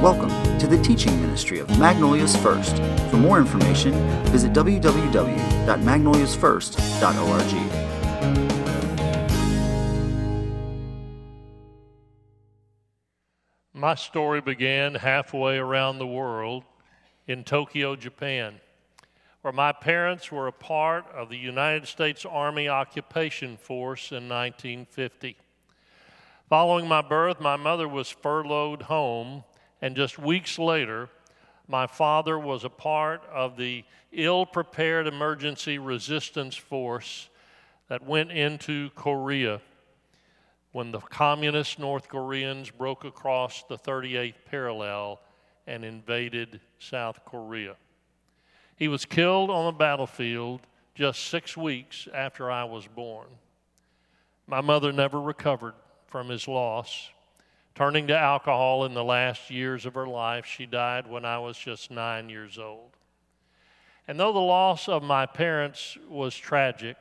Welcome to the teaching ministry of Magnolias First. For more information, visit www.magnoliasfirst.org. My story began halfway around the world in Tokyo, Japan, where my parents were a part of the United States Army occupation force in 1950. Following my birth, my mother was furloughed home and just weeks later, my father was a part of the ill prepared emergency resistance force that went into Korea when the communist North Koreans broke across the 38th parallel and invaded South Korea. He was killed on the battlefield just six weeks after I was born. My mother never recovered from his loss turning to alcohol in the last years of her life. She died when I was just nine years old. And though the loss of my parents was tragic,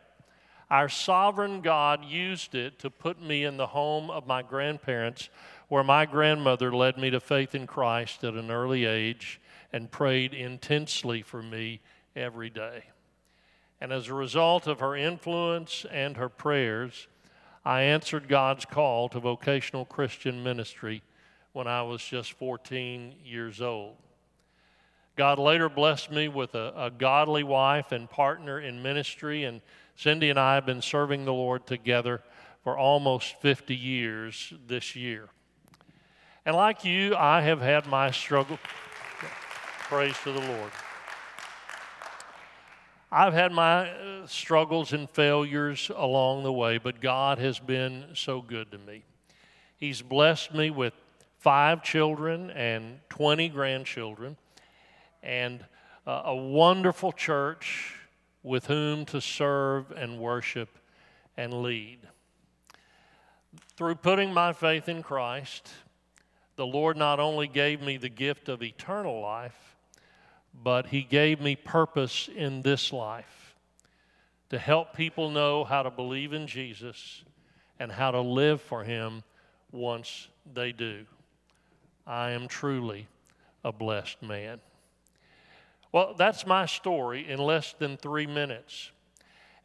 our sovereign God used it to put me in the home of my grandparents, where my grandmother led me to faith in Christ at an early age and prayed intensely for me every day. And as a result of her influence and her prayers, I answered God's call to vocational Christian ministry when I was just 14 years old. God later blessed me with a, a, godly wife and partner in ministry, and Cindy and I have been serving the Lord together for almost 50 years this year. And like you, I have had my struggle. Praise to the Lord. I've had my uh, struggles and failures along the way, but God has been so good to me. He's blessed me with five children and 20 grandchildren, and uh, a wonderful church with whom to serve and worship and lead. Through putting my faith in Christ, the Lord not only gave me the gift of eternal life, but He gave me purpose in this life to help people know how to believe in Jesus and how to live for Him once they do. I am truly a blessed man. Well, that's my story in less than three minutes.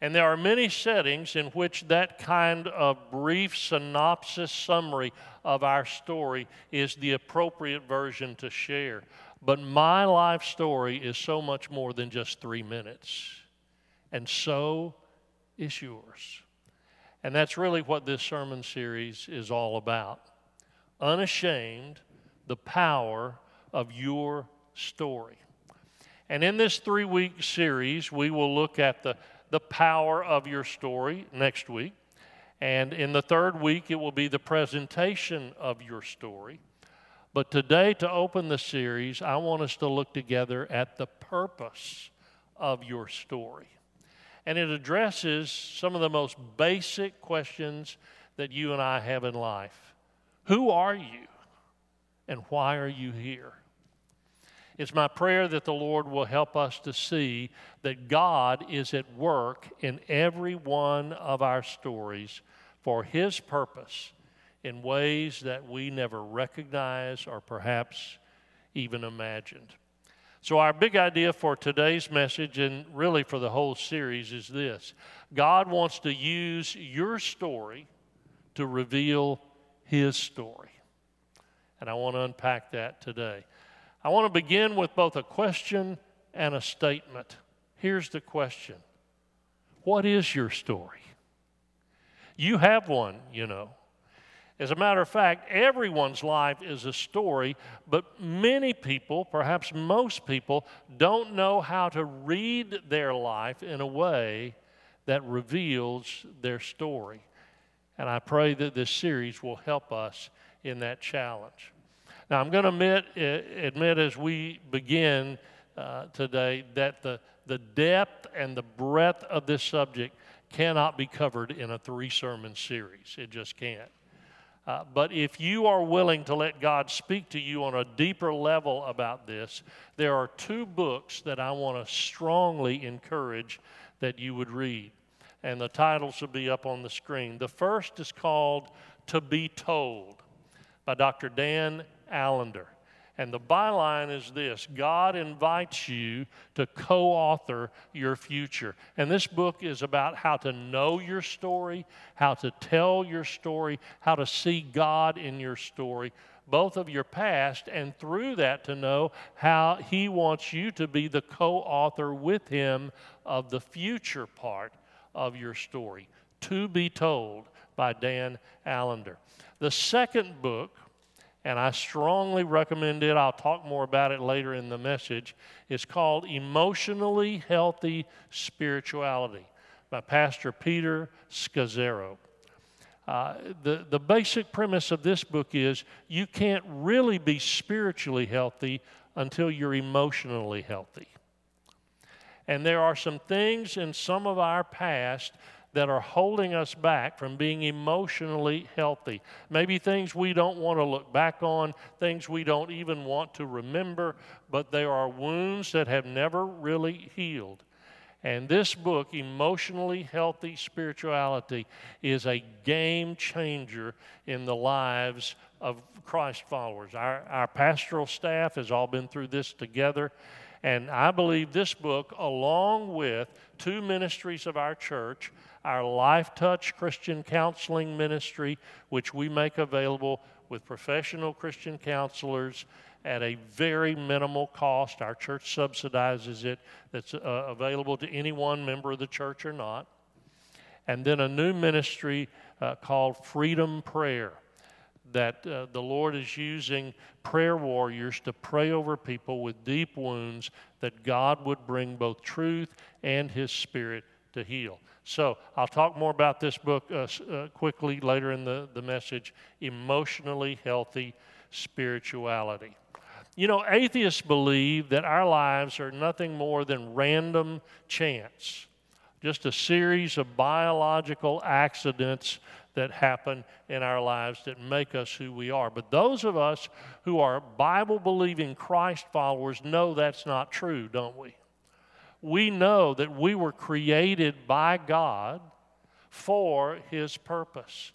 And there are many settings in which that kind of brief synopsis summary of our story is the appropriate version to share. But my life story is so much more than just three minutes. And so is yours. And that's really what this sermon series is all about. Unashamed, the power of your story. And in this three week series, we will look at the, the power of your story next week. And in the third week, it will be the presentation of your story. But today, to open the series, I want us to look together at the purpose of your story. And it addresses some of the most basic questions that you and I have in life Who are you? And why are you here? It's my prayer that the Lord will help us to see that God is at work in every one of our stories for His purpose in ways that we never recognize or perhaps even imagined. So, our big idea for today's message, and really for the whole series, is this God wants to use your story to reveal His story. And I want to unpack that today. I want to begin with both a question and a statement. Here's the question What is your story? You have one, you know. As a matter of fact, everyone's life is a story, but many people, perhaps most people, don't know how to read their life in a way that reveals their story. And I pray that this series will help us in that challenge. Now, I'm going to admit, eh, admit as we begin uh, today that the, the depth and the breadth of this subject cannot be covered in a three sermon series. It just can't. Uh, but if you are willing to let God speak to you on a deeper level about this, there are two books that I want to strongly encourage that you would read. And the titles will be up on the screen. The first is called To Be Told by Dr. Dan Allender. And the byline is this God invites you to co author your future. And this book is about how to know your story, how to tell your story, how to see God in your story, both of your past, and through that to know how He wants you to be the co author with Him of the future part of your story. To be told by Dan Allender. The second book and I strongly recommend it. I'll talk more about it later in the message. It's called Emotionally Healthy Spirituality by Pastor Peter Scazzero. Uh, the, the basic premise of this book is you can't really be spiritually healthy until you're emotionally healthy. And there are some things in some of our past that are holding us back from being emotionally healthy. Maybe things we don't want to look back on, things we don't even want to remember, but there are wounds that have never really healed. And this book, Emotionally Healthy Spirituality, is a game changer in the lives of Christ followers. Our, our pastoral staff has all been through this together. And I believe this book, along with two ministries of our church, our Life Touch Christian Counseling Ministry, which we make available with professional Christian counselors at a very minimal cost. Our church subsidizes it, that's uh, available to any one member of the church or not. And then a new ministry uh, called Freedom Prayer that uh, the Lord is using prayer warriors to pray over people with deep wounds that God would bring both truth and His Spirit to heal. So I'll talk more about this book uh, uh, quickly later in the, the message Emotionally Healthy Spirituality. You know, atheists believe that our lives are nothing more than random chance, just a series of biological accidents that happen in our lives that make us who we are. But those of us who are Bible believing Christ followers know that's not true, don't we? we know that we were created by God for His purpose.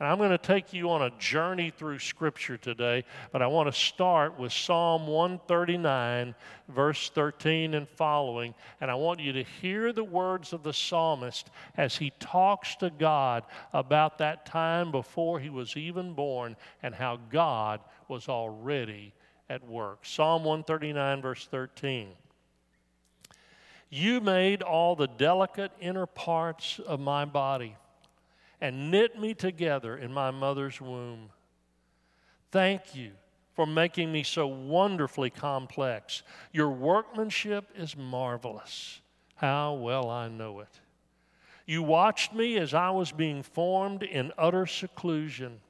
And I'm going to take you on a journey through Scripture today, but I want to start with Psalm 139, verse 13 and following. And I want you to hear the words of the psalmist as he talks to God about that time before he was even born and how God was already at work. Psalm 139, verse 13. You made all the delicate inner parts of my body and knit me together in my mother's womb. Thank you for making me so wonderfully complex. Your workmanship is marvelous. How well I know it. You watched me as I was being formed in utter seclusion,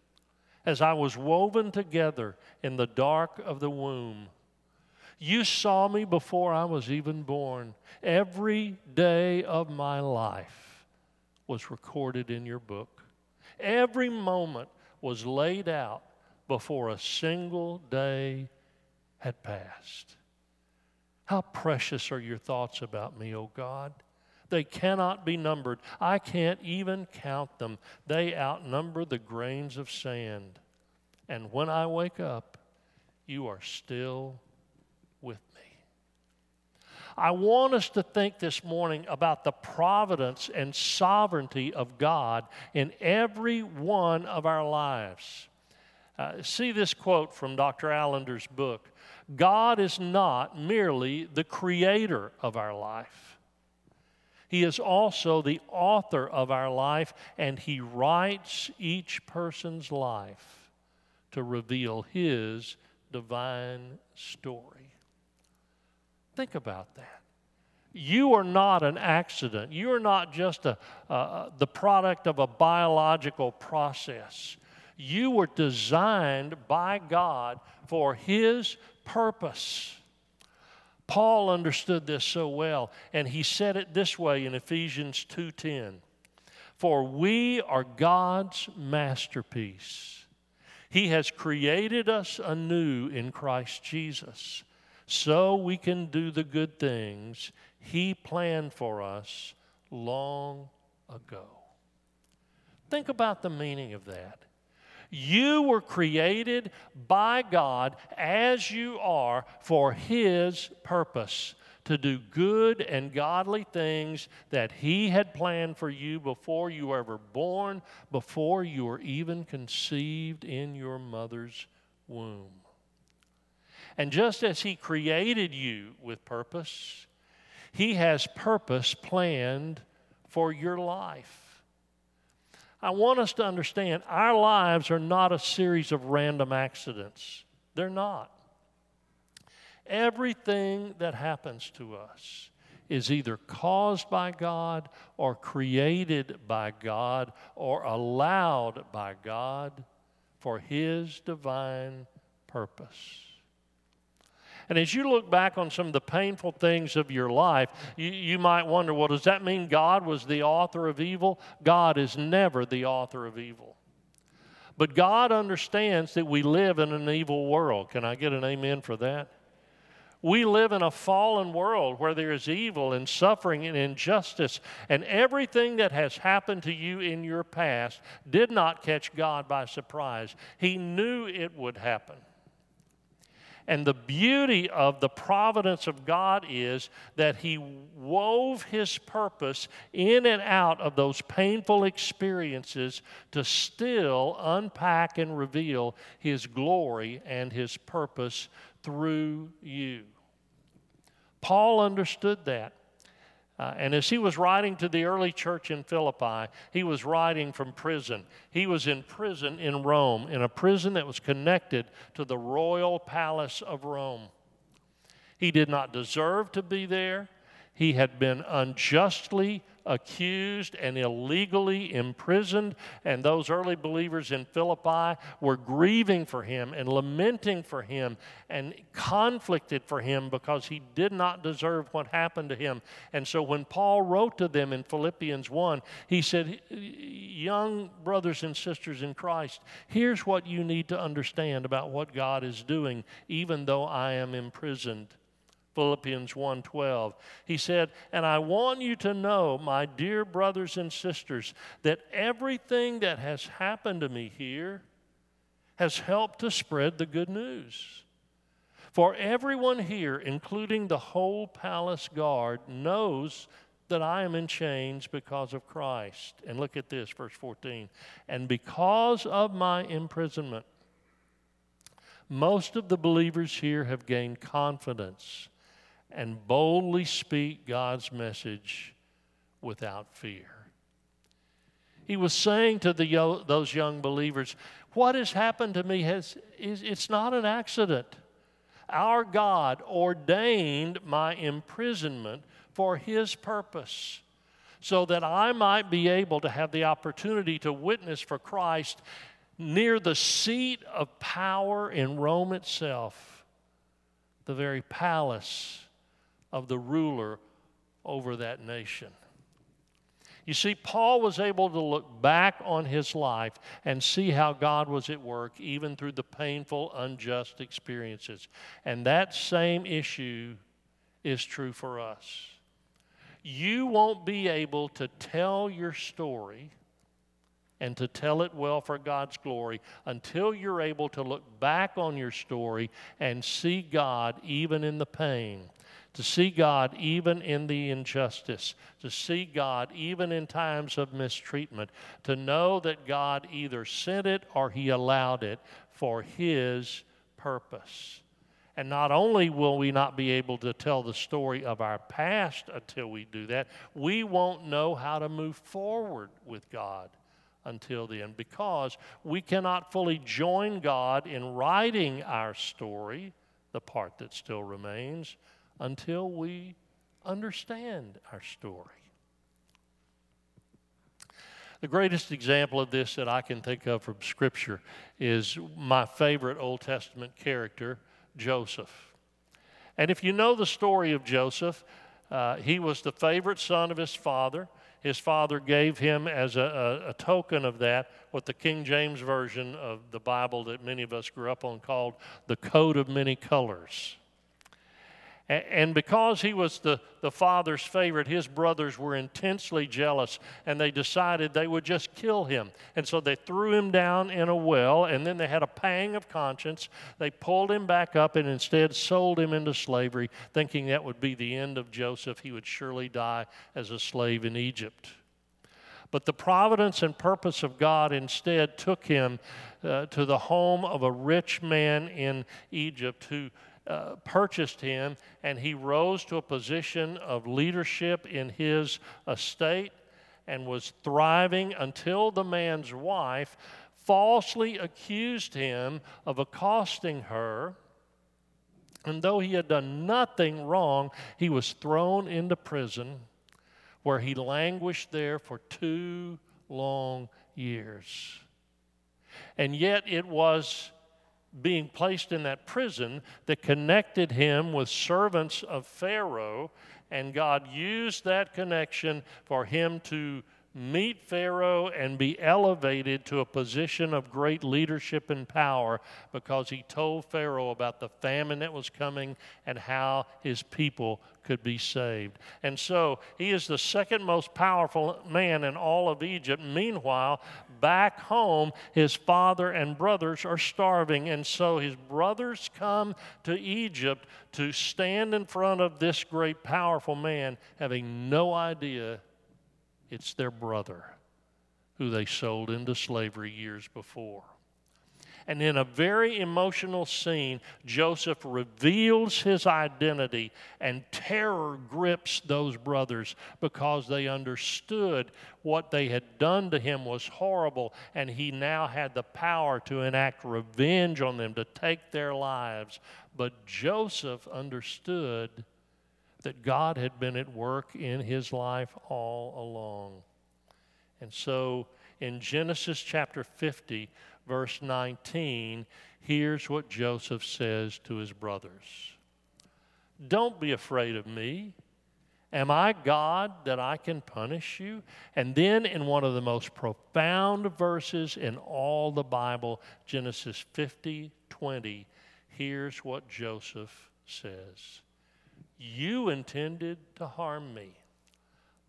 as I was woven together in the dark of the womb. You saw me before I was even born. Every day of my life was recorded in your book. Every moment was laid out before a single day had passed. How precious are your thoughts about me, O God? They cannot be numbered. I can't even count them. They outnumber the grains of sand. And when I wake up, you are still. I want us to think this morning about the providence and sovereignty of God in every one of our lives. Uh, see this quote from Dr. Allender's book God is not merely the creator of our life. He is also the author of our life, and He writes each person's life to reveal His divine story. Think about that. You are not an accident. You are not just a, uh, the product of a biological process. You were designed by God for His purpose. Paul understood this so well, and he said it this way in Ephesians 2:10. For we are God's masterpiece. He has created us anew in Christ Jesus so we can do the good things He planned for us long ago. Think about the meaning of that. You were created by God as you are for His purpose to do good and godly things that He had planned for you before you were ever born, before you were even conceived in your mother's womb. And just as He created you with purpose, He has purpose planned for your life. I want us to understand our lives are not a series of random accidents. They're not. Everything that happens to us is either caused by God or created by God or allowed by God for His divine purpose. And as you look back on some of the painful things of your life, you, you might wonder well, does that mean God was the author of evil? God is never the author of evil. But God understands that we live in an evil world. Can I get an amen for that? We live in a fallen world where there is evil and suffering and injustice, and everything that has happened to you in your past did not catch God by surprise. He knew it would happen. And the beauty of the providence of God is that He wove His purpose in and out of those painful experiences to still unpack and reveal His glory and His purpose through you. Paul understood that. Uh, and as he was writing to the early church in Philippi, he was writing from prison. He was in prison in Rome, in a prison that was connected to the royal palace of Rome. He did not deserve to be there. He had been unjustly accused and illegally imprisoned. And those early believers in Philippi were grieving for him and lamenting for him and conflicted for him because he did not deserve what happened to him. And so when Paul wrote to them in Philippians 1, he said, Young brothers and sisters in Christ, here's what you need to understand about what God is doing, even though I am imprisoned. Philippians 1:12. He said, "And I want you to know, my dear brothers and sisters, that everything that has happened to me here has helped to spread the good news. For everyone here, including the whole palace guard, knows that I am in chains because of Christ." And look at this, verse 14. "And because of my imprisonment, most of the believers here have gained confidence and boldly speak God's message without fear. He was saying to the, those young believers, What has happened to me has, is, it's not an accident. Our God ordained my imprisonment for His purpose, so that I might be able to have the opportunity to witness for Christ near the seat of power in Rome itself, the very palace of the ruler over that nation. You see, Paul was able to look back on his life and see how God was at work even through the painful, unjust experiences. And that same issue is true for us. You won't be able to tell your story and to tell it well for God's glory until you're able to look back on your story and see God even in the pain to see God even in the injustice, to see God even in times of mistreatment, to know that God either sent it or He allowed it for His purpose. And not only will we not be able to tell the story of our past until we do that, we won't know how to move forward with God until then because we cannot fully join God in writing our story, the part that still remains, until we understand our story. The greatest example of this that I can think of from Scripture is my favorite Old Testament character, Joseph. And if you know the story of Joseph, uh, he was the favorite son of his father. His father gave him, as a, a, a, token of that, what the King James Version of the Bible that many of us grew up on called the coat of many colors. And because he was the, the father's favorite, his brothers were intensely jealous and they decided they would just kill him. And so they threw him down in a well and then they had a pang of conscience. They pulled him back up and instead sold him into slavery, thinking that would be the end of Joseph. He would surely die as a slave in Egypt. But the providence and purpose of God instead took him uh, to the home of a rich man in Egypt who uh, purchased him, and he rose to a position of leadership in his estate and was thriving until the man's wife falsely accused him of accosting her. And though he had done nothing wrong, he was thrown into prison where he languished there for two long years. And yet it was being placed in that prison that connected him with servants of Pharaoh, and God used that connection for him to meet Pharaoh and be elevated to a position of great leadership and power because he told Pharaoh about the famine that was coming and how his people could be saved. And so he is the second most powerful man in all of Egypt. Meanwhile, back home, his father and brothers are starving. And so his brothers come to Egypt to stand in front of this great, powerful man, having no idea it's their brother who they sold into slavery years before. And in a very emotional scene, Joseph reveals his identity, and terror grips those brothers because they understood what they had done to him was horrible, and he now had the power to enact revenge on them, to take their lives. But Joseph understood that God had been at work in his life all along. And so in Genesis chapter 50, verse 19, here's what Joseph says to his brothers Don't be afraid of me. Am I God that I can punish you? And then, in one of the most profound verses in all the Bible, Genesis 50 20, here's what Joseph says You intended to harm me,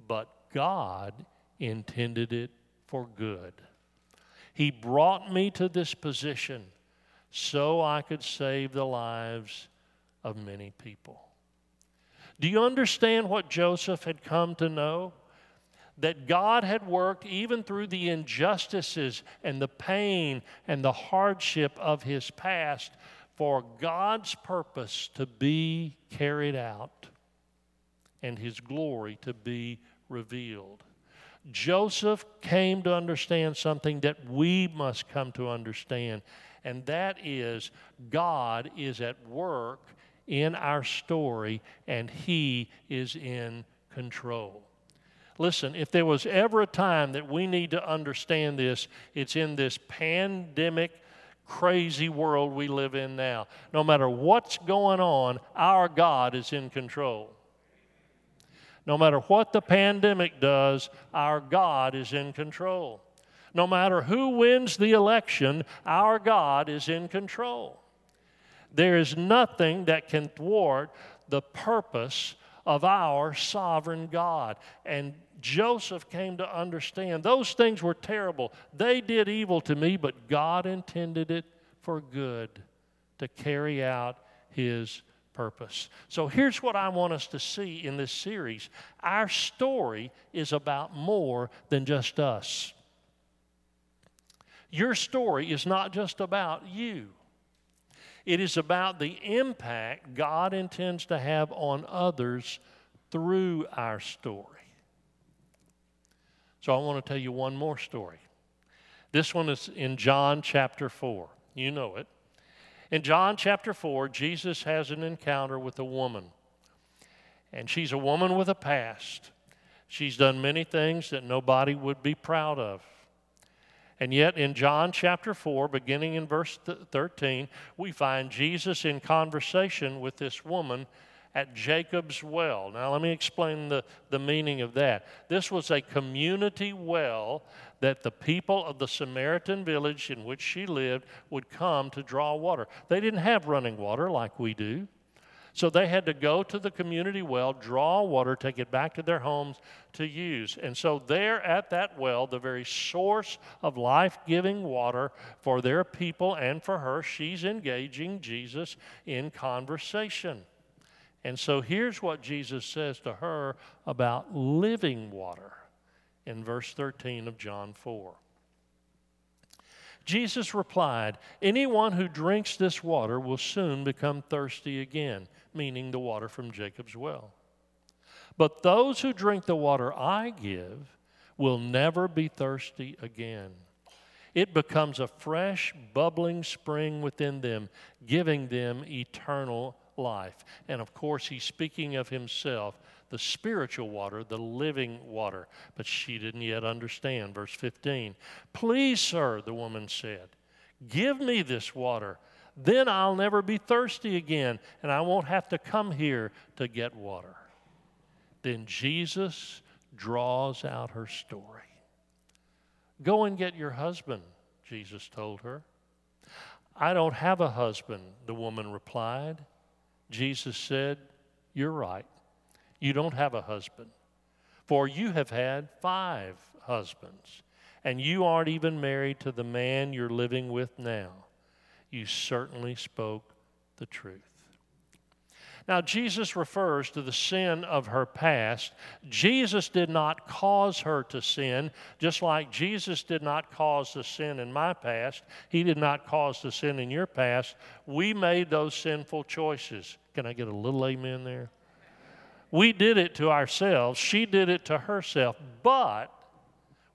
but God intended it for good. He brought me to this position so I could save the lives of many people. Do you understand what Joseph had come to know? That God had worked even through the injustices and the pain and the hardship of his past for God's purpose to be carried out and his glory to be revealed. Joseph came to understand something that we must come to understand, and that is God is at work in our story and He is in control. Listen, if there was ever a time that we need to understand this, it's in this pandemic, crazy world we live in now. No matter what's going on, our God is in control. No matter what the pandemic does, our God is in control. No matter who wins the election, our God is in control. There is nothing that can thwart the purpose of our sovereign God. And Joseph came to understand those things were terrible. They did evil to me, but God intended it for good to carry out his purpose. So here's what I want us to see in this series our story is about more than just us. Your story is not just about you. It is about the impact God intends to have on others through our story. So I want to tell you one more story. This one is in John chapter 4. You know it. In John chapter 4, Jesus has an encounter with a woman. And she's a woman with a past. She's done many things that nobody would be proud of. And yet, in John chapter 4, beginning in verse 13, we find Jesus in conversation with this woman at Jacob's well. Now, let me explain the, the meaning of that. This was a community well that the people of the Samaritan village in which she lived would come to draw water. They didn't have running water like we do. So they had to go to the community well, draw water, take it back to their homes to use. And so, there at that well, the very source of life giving water for their people and for her, she's engaging Jesus in conversation. And so, here's what Jesus says to her about living water in verse 13 of John 4. Jesus replied, Anyone who drinks this water will soon become thirsty again, meaning the water from Jacob's well. But those who drink the water I give will never be thirsty again. It becomes a fresh, bubbling spring within them, giving them eternal life. And of course, he's speaking of himself the spiritual water, the living water. But she didn't yet understand. Verse 15 Please, sir, the woman said, give me this water. Then I'll never be thirsty again, and I won't have to come here to get water. Then Jesus draws out her story. Go and get your husband, Jesus told her. I don't have a husband, the woman replied. Jesus said, You're right. You don't have a husband. For you have had five husbands, and you aren't even married to the man you're living with now. You certainly spoke the truth. Now, Jesus refers to the sin of her past. Jesus did not cause her to sin, just like Jesus did not cause the sin in my past. He did not cause the sin in your past. We made those sinful choices. Can I get a little amen there? We did it to ourselves, she did it to herself. But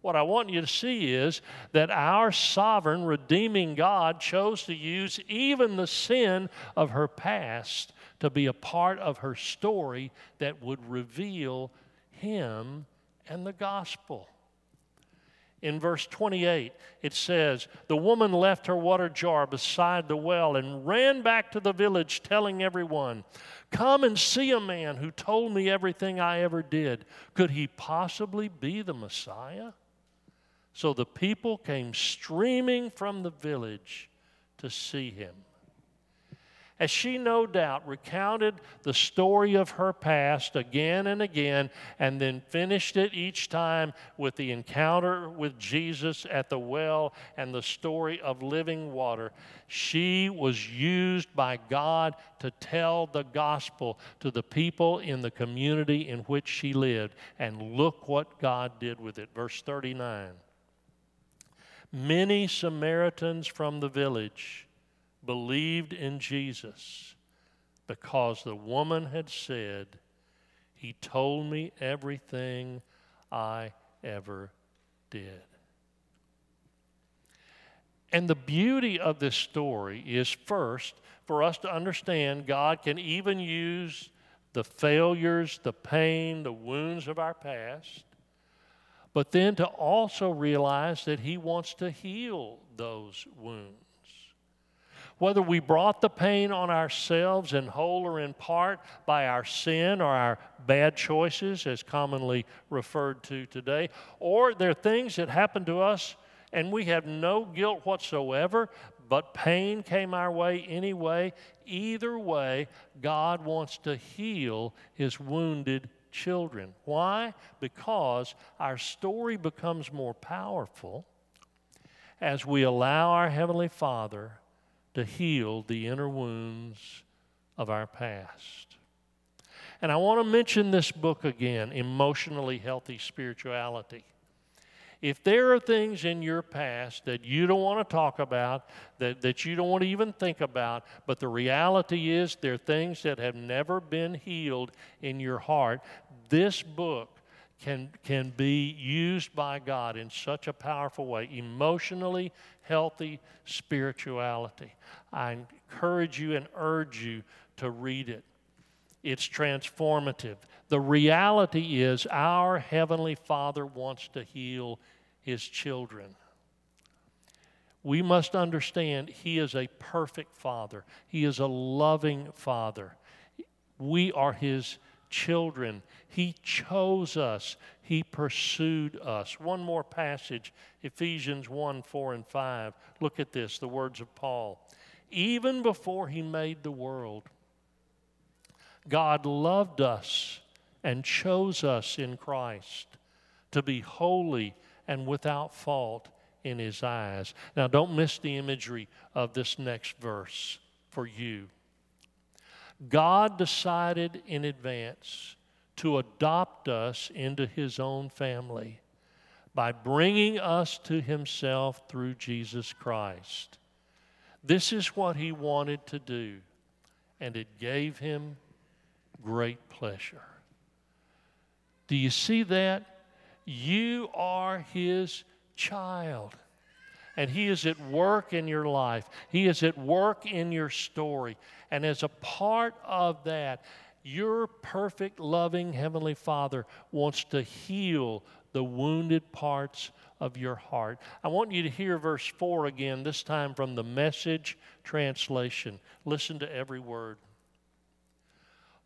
what I want you to see is that our sovereign, redeeming God chose to use even the sin of her past to be a part of her story that would reveal Him and the gospel. In verse 28, it says, The woman left her water jar beside the well and ran back to the village, telling everyone, Come and see a man who told me everything I ever did. Could he possibly be the Messiah? So the people came streaming from the village to see him as she no doubt recounted the story of her past again and again, and then finished it each time with the encounter with Jesus at the well and the story of living water, she was used by God to tell the gospel to the people in the community in which she lived. And look what God did with it. Verse 39 Many Samaritans from the village believed in Jesus because the woman had said, He told me everything I ever did. And the beauty of this story is first, for us to understand God can even use the failures, the pain, the wounds of our past, but then to also realize that He wants to heal those wounds. Whether we brought the pain on ourselves in whole or in part by our sin or our bad choices, as commonly referred to today, or there are things that happened to us and we have no guilt whatsoever, but pain came our way anyway. Either way, God wants to heal His wounded children. Why? Because our story becomes more powerful as we allow our Heavenly Father to heal the inner wounds of our past. And I want to mention this book again Emotionally Healthy Spirituality. If there are things in your past that you don't want to talk about, that, that you don't want to even think about, but the reality is there are things that have never been healed in your heart, this book can, can be used by God in such a powerful way. Emotionally healthy spirituality. I encourage you and urge you to read it. It's transformative. The reality is, our Heavenly Father wants to heal His children. We must understand He is a perfect Father, He is a loving Father. We are His children. He chose us, He pursued us. One more passage, Ephesians 1 4 and 5. Look at this, the words of Paul. Even before He made the world, God loved us and chose us in Christ to be holy and without fault in His eyes. Now, don't miss the imagery of this next verse for you. God decided in advance to adopt us into His own family by bringing us to Himself through Jesus Christ. This is what He wanted to do, and it gave Him great pleasure. Do you see that? You are His child. And He is at work in your life, He is at work in your story. And as a part of that, your perfect, loving Heavenly Father wants to heal the wounded parts of your heart. I want you to hear verse 4 again, this time from the message translation. Listen to every word.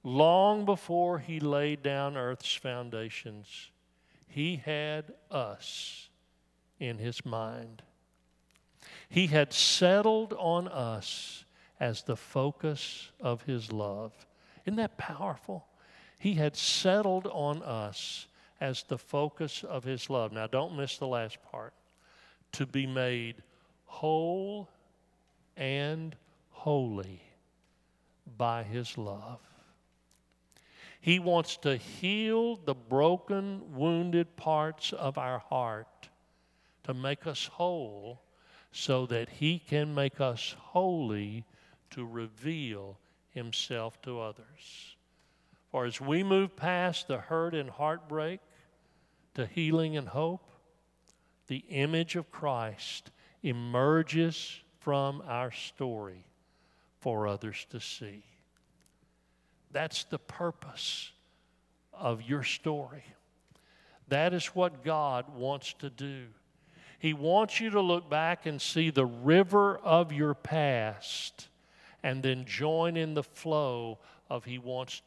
Long before he laid down earth's foundations, he had us in his mind. He had settled on us as the focus of his love. Isn't that powerful? He had settled on us as the focus of his love. Now, don't miss the last part. To be made whole and holy by his love. He wants to heal the broken, wounded parts of our heart to make us whole so that He can make us holy to reveal Himself to others. For as we move past the hurt and heartbreak to healing and hope, the image of Christ emerges from our story for others to see. That's the purpose of your story. That is what God wants to do. He wants you to look back and see the river of your past and then join in the flow of he wants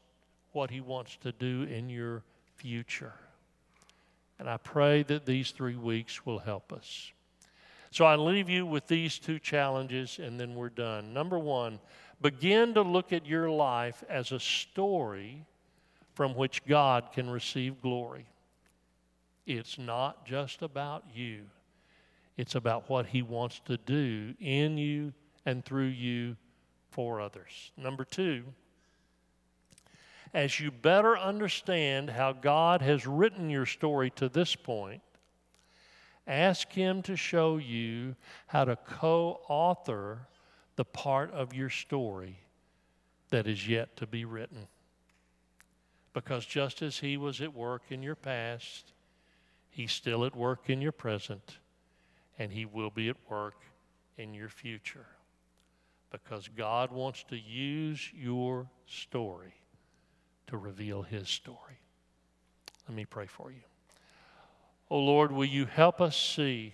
what he wants to do in your future. And I pray that these three weeks will help us. So I leave you with these two challenges and then we're done. Number one, Begin to look at your life as a story from which God can receive glory. It's not just about you, it's about what He wants to do in you and through you for others. Number two, as you better understand how God has written your story to this point, ask Him to show you how to co author the part of your story that is yet to be written. Because just as He was at work in your past, He's still at work in your present, and He will be at work in your future. Because God wants to use your story to reveal His story. Let me pray for you. Oh Lord, will you help us see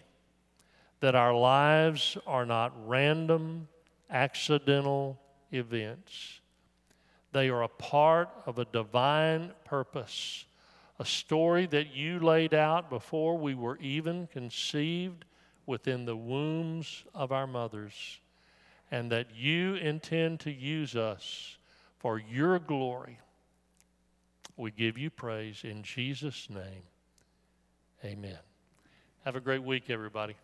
that our lives are not random accidental events. They are a part of a divine purpose, a story that you laid out before we were even conceived within the wombs of our mothers, and that you intend to use us for your glory. We give you praise in Jesus' name. Amen. Have a great week, everybody.